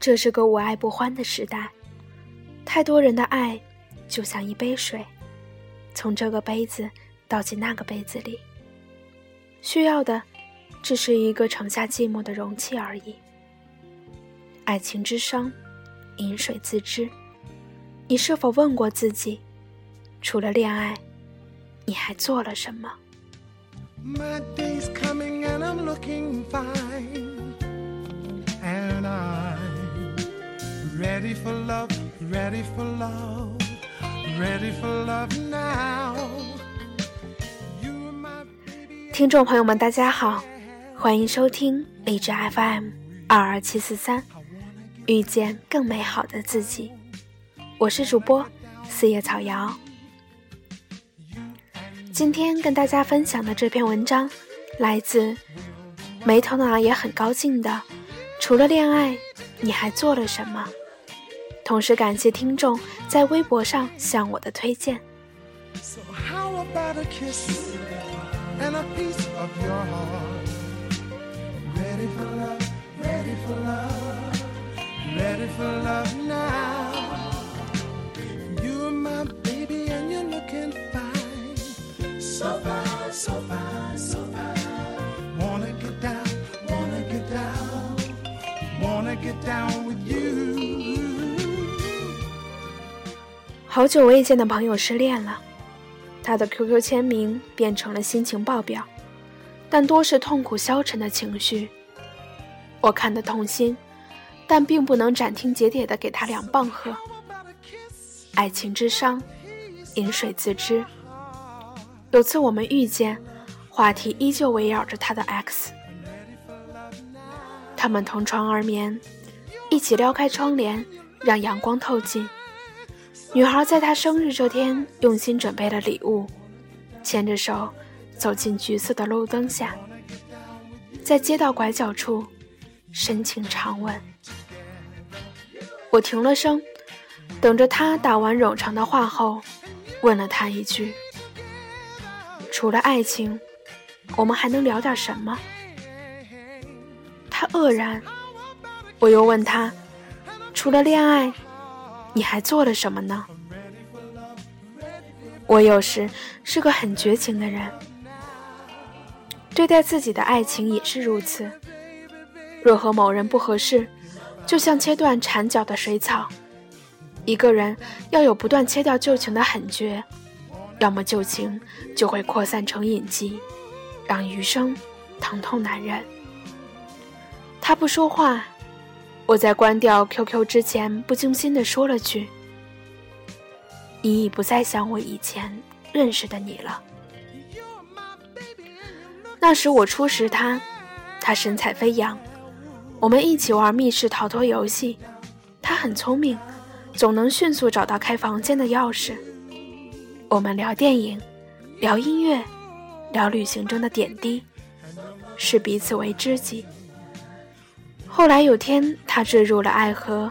这是个无爱不欢的时代，太多人的爱就像一杯水，从这个杯子倒进那个杯子里，需要的只是一个盛下寂寞的容器而已。爱情之伤，饮水自知。你是否问过自己，除了恋爱，你还做了什么？ready for love, ready for love, ready for love now. 听众朋友们，大家好，欢迎收听荔枝 FM 二二七四三，遇见更美好的自己。我是主播四叶草瑶。今天跟大家分享的这篇文章，来自没头脑也很高兴的。除了恋爱，你还做了什么？同时感谢听众在微博上向我的推荐。好久未见的朋友失恋了，他的 QQ 签名变成了心情报表，但多是痛苦消沉的情绪。我看得痛心，但并不能斩钉截铁地给他两棒喝。爱情之伤，饮水自知。有次我们遇见，话题依旧围绕着他的 X。他们同床而眠，一起撩开窗帘，让阳光透进。女孩在他生日这天用心准备了礼物，牵着手走进橘色的路灯下，在街道拐角处深情长吻。我停了声，等着他打完冗长的话后，问了他一句：“除了爱情，我们还能聊点什么？”他愕然。我又问他：“除了恋爱？”你还做了什么呢？我有时是个很绝情的人，对待自己的爱情也是如此。若和某人不合适，就像切断缠脚的水草，一个人要有不断切掉旧情的狠绝，要么旧情就会扩散成隐疾，让余生疼痛难忍。他不说话。我在关掉 QQ 之前，不经心地说了句：“你已不再像我以前认识的你了。”那时我初识他，他神采飞扬，我们一起玩密室逃脱游戏，他很聪明，总能迅速找到开房间的钥匙。我们聊电影，聊音乐，聊旅行中的点滴，视彼此为知己。后来有天，他坠入了爱河，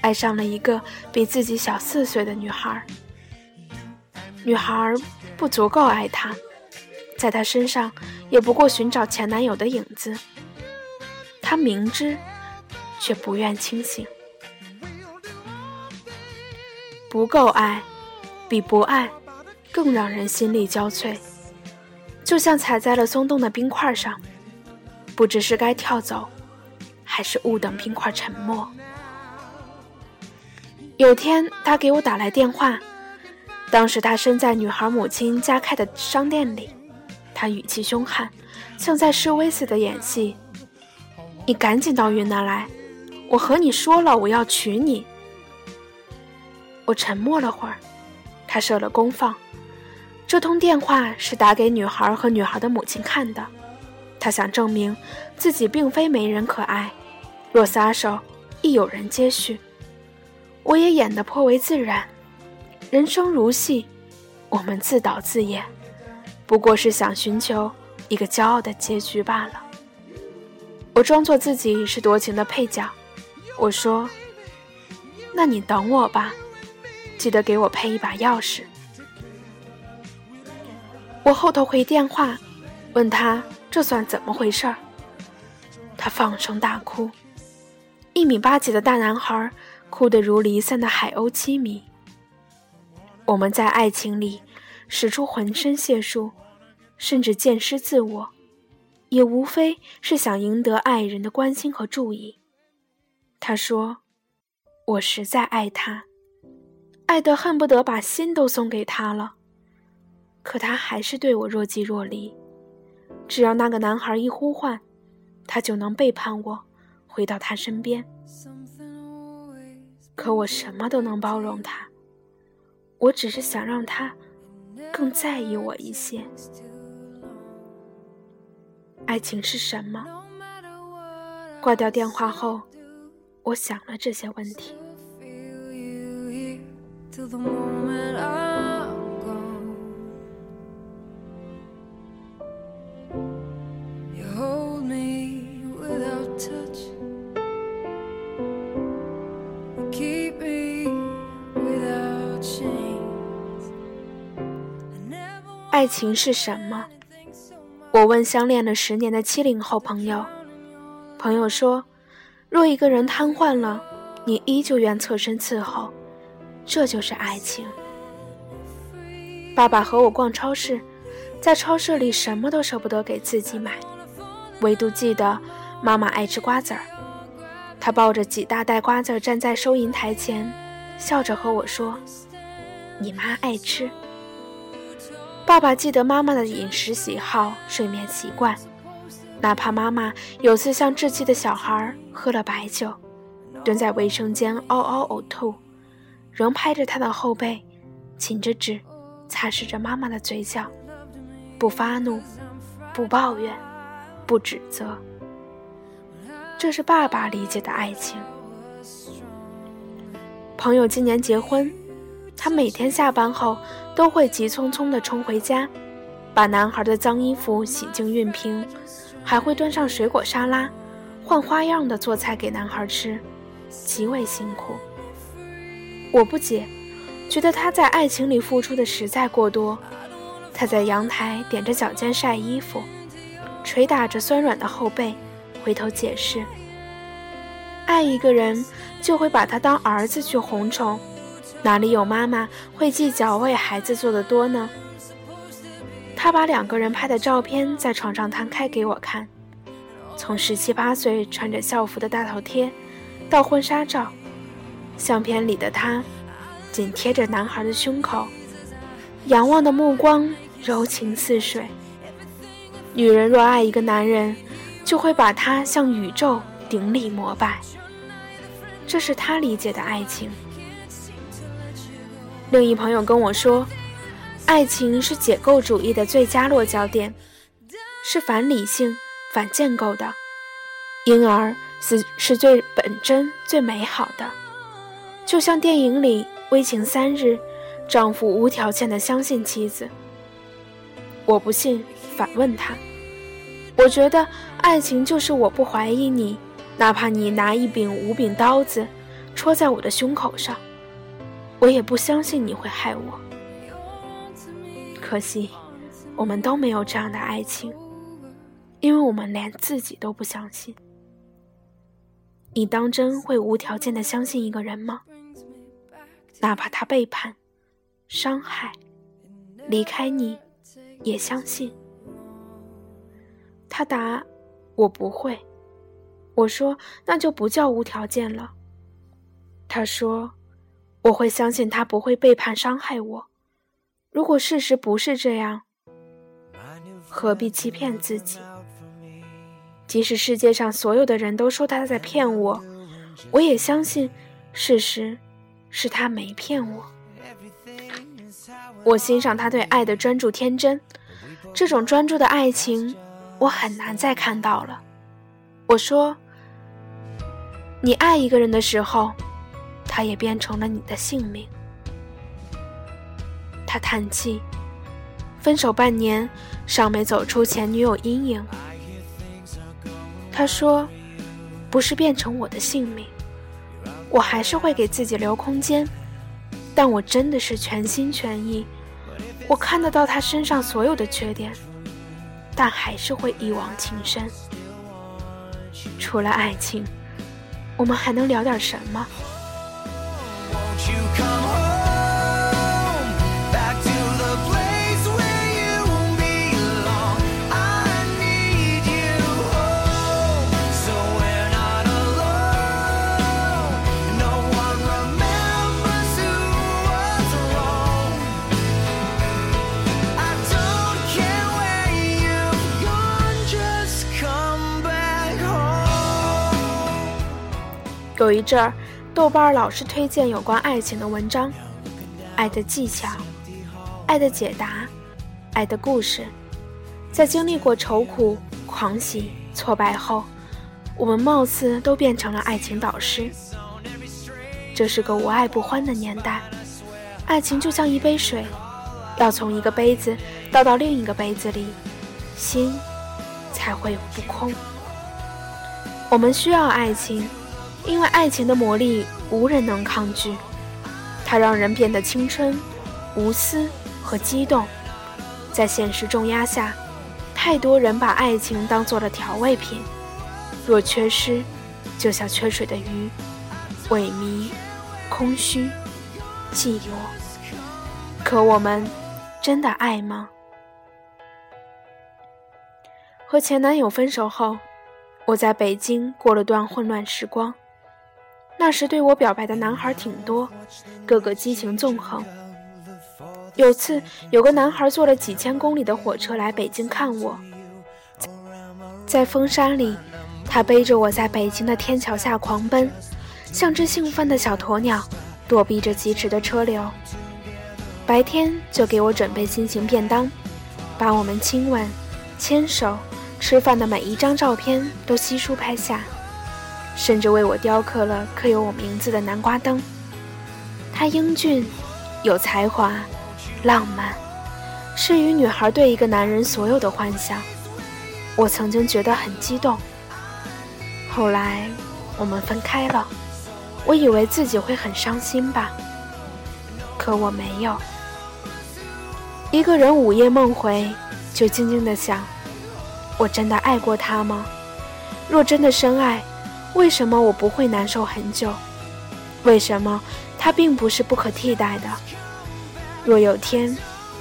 爱上了一个比自己小四岁的女孩。女孩不足够爱他，在他身上也不过寻找前男友的影子。他明知，却不愿清醒。不够爱，比不爱更让人心力交瘁，就像踩在了松动的冰块上，不知是该跳走。还是误等冰块沉默。有天，他给我打来电话，当时他身在女孩母亲家开的商店里，他语气凶悍，像在示威似的演戏。你赶紧到云南来，我和你说了，我要娶你。我沉默了会儿，他设了功放，这通电话是打给女孩和女孩的母亲看的，他想证明自己并非没人可爱。若撒手，亦有人接续。我也演得颇为自然。人生如戏，我们自导自演，不过是想寻求一个骄傲的结局罢了。我装作自己是多情的配角，我说：“那你等我吧，记得给我配一把钥匙。”我后头回电话，问他这算怎么回事儿，他放声大哭。一米八几的大男孩，哭得如离散的海鸥凄迷。我们在爱情里使出浑身解数，甚至见失自我，也无非是想赢得爱人的关心和注意。他说：“我实在爱他，爱得恨不得把心都送给他了。可他还是对我若即若离。只要那个男孩一呼唤，他就能背叛我。”回到他身边，可我什么都能包容他，我只是想让他更在意我一些。爱情是什么？挂掉电话后，我想了这些问题。爱情是什么？我问相恋了十年的七零后朋友。朋友说，若一个人瘫痪了，你依旧愿侧身伺候，这就是爱情。爸爸和我逛超市，在超市里什么都舍不得给自己买，唯独记得妈妈爱吃瓜子儿。他抱着几大袋瓜子儿站在收银台前，笑着和我说：“你妈爱吃。”爸爸记得妈妈的饮食喜好、睡眠习惯，哪怕妈妈有次像稚气的小孩喝了白酒，蹲在卫生间嗷嗷呕吐，仍拍着她的后背，噙着纸，擦拭着妈妈的嘴角，不发怒，不抱怨，不指责。这是爸爸理解的爱情。朋友今年结婚。他每天下班后都会急匆匆地冲回家，把男孩的脏衣服洗净熨平，还会端上水果沙拉，换花样的做菜给男孩吃，极为辛苦。我不解，觉得他在爱情里付出的实在过多。他在阳台踮着脚尖晒衣服，捶打着酸软的后背，回头解释：爱一个人就会把他当儿子去哄宠。哪里有妈妈会计较为孩子做的多呢？他把两个人拍的照片在床上摊开给我看，从十七八岁穿着校服的大头贴，到婚纱照，相片里的他紧贴着男孩的胸口，仰望的目光柔情似水。女人若爱一个男人，就会把他向宇宙顶礼膜拜，这是他理解的爱情。另一朋友跟我说，爱情是解构主义的最佳落脚点，是反理性、反建构的，因而是是最本真、最美好的。就像电影里《危情三日》，丈夫无条件的相信妻子。我不信，反问他。我觉得爱情就是我不怀疑你，哪怕你拿一柄无柄刀子戳在我的胸口上。我也不相信你会害我，可惜，我们都没有这样的爱情，因为我们连自己都不相信。你当真会无条件的相信一个人吗？哪怕他背叛、伤害、离开你，也相信？他答：“我不会。”我说：“那就不叫无条件了。”他说。我会相信他不会背叛伤害我。如果事实不是这样，何必欺骗自己？即使世界上所有的人都说他在骗我，我也相信事实是他没骗我。我欣赏他对爱的专注天真，这种专注的爱情，我很难再看到了。我说，你爱一个人的时候。他也变成了你的性命。他叹气，分手半年，尚没走出前女友阴影。他说：“不是变成我的性命，我还是会给自己留空间，但我真的是全心全意。我看得到他身上所有的缺点，但还是会一往情深。除了爱情，我们还能聊点什么？有一阵儿，豆瓣老是推荐有关爱情的文章，爱的技巧，爱的解答，爱的故事。在经历过愁苦、狂喜、挫败后，我们貌似都变成了爱情导师。这是个无爱不欢的年代，爱情就像一杯水，要从一个杯子倒到另一个杯子里，心才会不空。我们需要爱情。因为爱情的魔力无人能抗拒，它让人变得青春、无私和激动。在现实重压下，太多人把爱情当做了调味品，若缺失，就像缺水的鱼，萎靡、空虚、寂寞。可我们真的爱吗？和前男友分手后，我在北京过了段混乱时光。那时对我表白的男孩挺多，个个激情纵横。有次有个男孩坐了几千公里的火车来北京看我，在风沙里，他背着我在北京的天桥下狂奔，像只兴奋的小鸵鸟，躲避着疾驰的车流。白天就给我准备心情便当，把我们亲吻、牵手、吃饭的每一张照片都悉数拍下。甚至为我雕刻了刻有我名字的南瓜灯。他英俊，有才华，浪漫，是与女孩对一个男人所有的幻想。我曾经觉得很激动。后来我们分开了，我以为自己会很伤心吧，可我没有。一个人午夜梦回，就静静的想：我真的爱过他吗？若真的深爱。为什么我不会难受很久？为什么他并不是不可替代的？若有天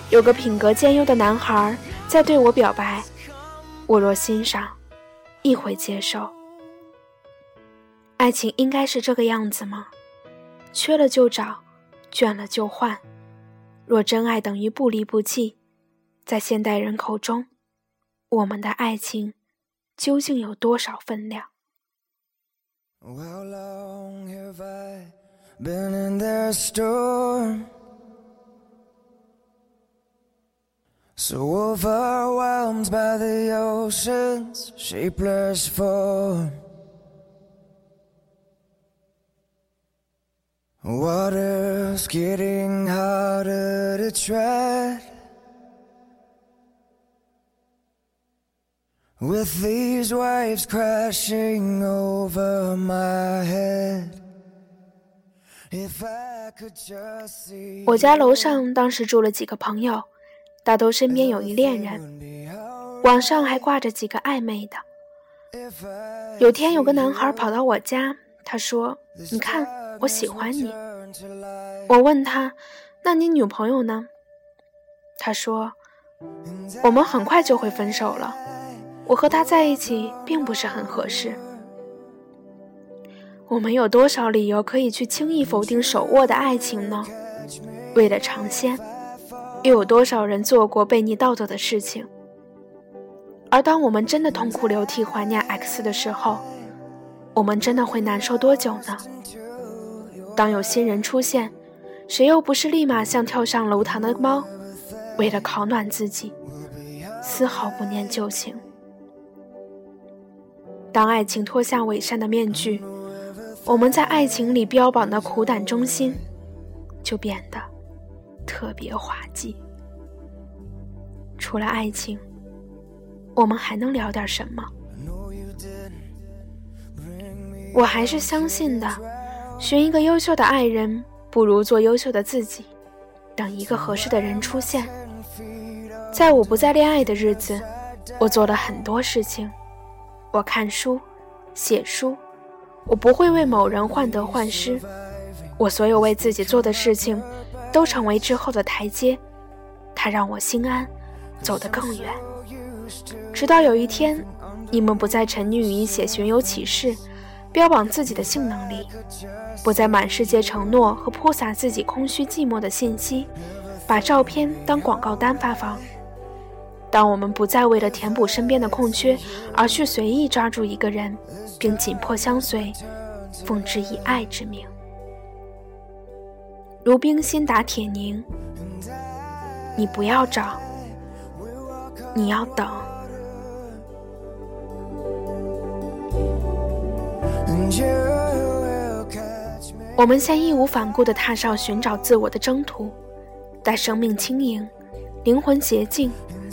有个品格兼优的男孩在对我表白，我若欣赏，亦会接受。爱情应该是这个样子吗？缺了就找，倦了就换。若真爱等于不离不弃，在现代人口中，我们的爱情究竟有多少分量？How long have I been in their storm? So overwhelmed by the ocean's shapeless form. Water's getting harder to tread. With these waves crashing over my head. 我家楼上当时住了几个朋友，大都身边有一恋人，网上还挂着几个暧昧的。有天有个男孩跑到我家，他说：“你看，我喜欢你。”我问他：“那你女朋友呢？”他说：“我们很快就会分手了。”我和他在一起并不是很合适。我们有多少理由可以去轻易否定手握的爱情呢？为了尝鲜，又有多少人做过背逆道德的事情？而当我们真的痛哭流涕怀念 X 的时候，我们真的会难受多久呢？当有新人出现，谁又不是立马像跳上楼堂的猫，为了烤暖自己，丝毫不念旧情？当爱情脱下伪善的面具，我们在爱情里标榜的苦胆忠心，就变得特别滑稽。除了爱情，我们还能聊点什么？我还是相信的，寻一个优秀的爱人，不如做优秀的自己。等一个合适的人出现，在我不再恋爱的日子，我做了很多事情。我看书，写书，我不会为某人患得患失，我所有为自己做的事情，都成为之后的台阶，它让我心安，走得更远。直到有一天，你们不再沉溺于写寻友启事，标榜自己的性能力，不再满世界承诺和铺洒自己空虚寂寞的信息，把照片当广告单发放。当我们不再为了填补身边的空缺而去随意抓住一个人，并紧迫相随，奉之以爱之名，如冰心打铁凝。你不要找，你要等。我们先义无反顾地踏上寻找自我的征途，待生命轻盈，灵魂洁净。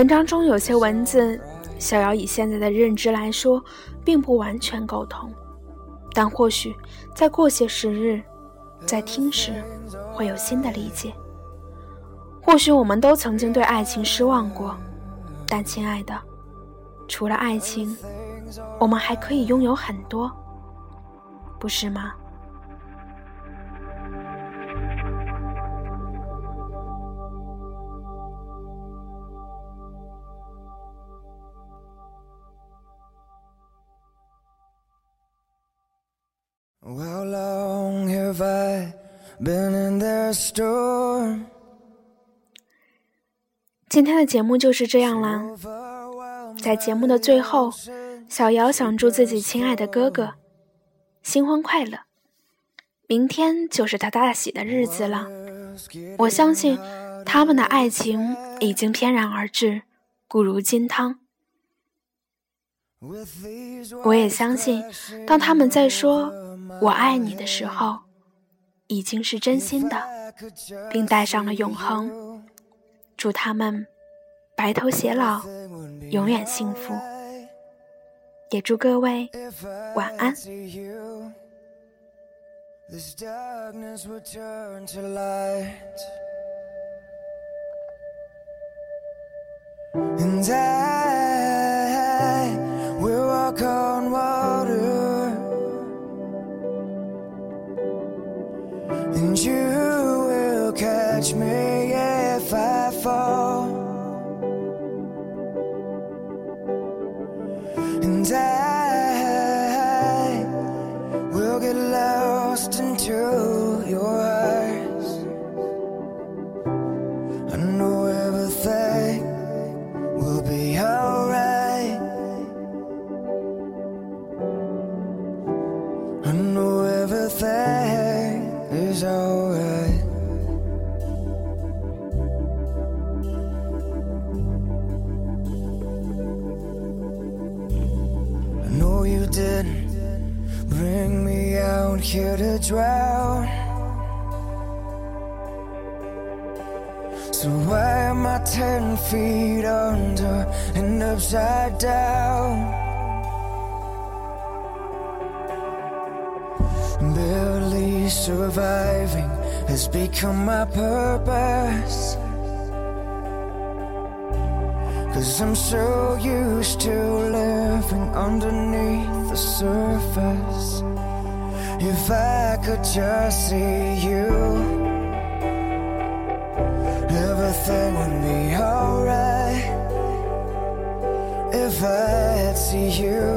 文章中有些文字，小姚以现在的认知来说，并不完全沟通，但或许再过些时日，在听时会有新的理解。或许我们都曾经对爱情失望过，但亲爱的，除了爱情，我们还可以拥有很多，不是吗？今天的节目就是这样啦。在节目的最后，小瑶想祝自己亲爱的哥哥新婚快乐。明天就是他大喜的日子了，我相信他们的爱情已经翩然而至，固如金汤。我也相信，当他们在说“我爱你”的时候，已经是真心的，并带上了永恒。祝他们白头偕老，永远幸福。也祝各位晚安。Catch me if I fall. And I here to drown. So why am I ten feet under and upside down? Barely surviving has become my purpose. Cause I'm so used to living underneath the surface. If I could just see you, everything would be alright. If I see you,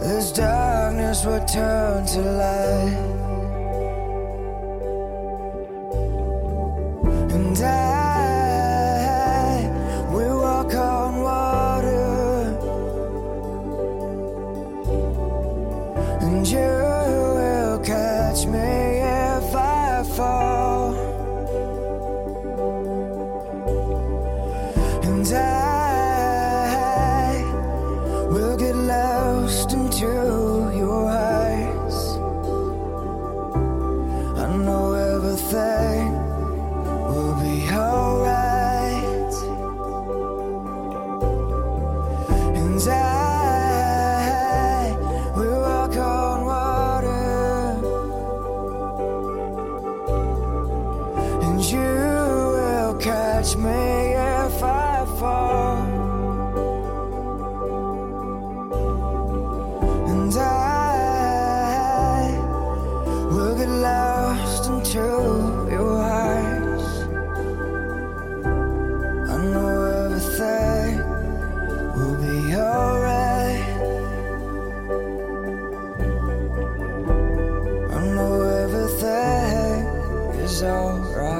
this darkness would turn to light. alright.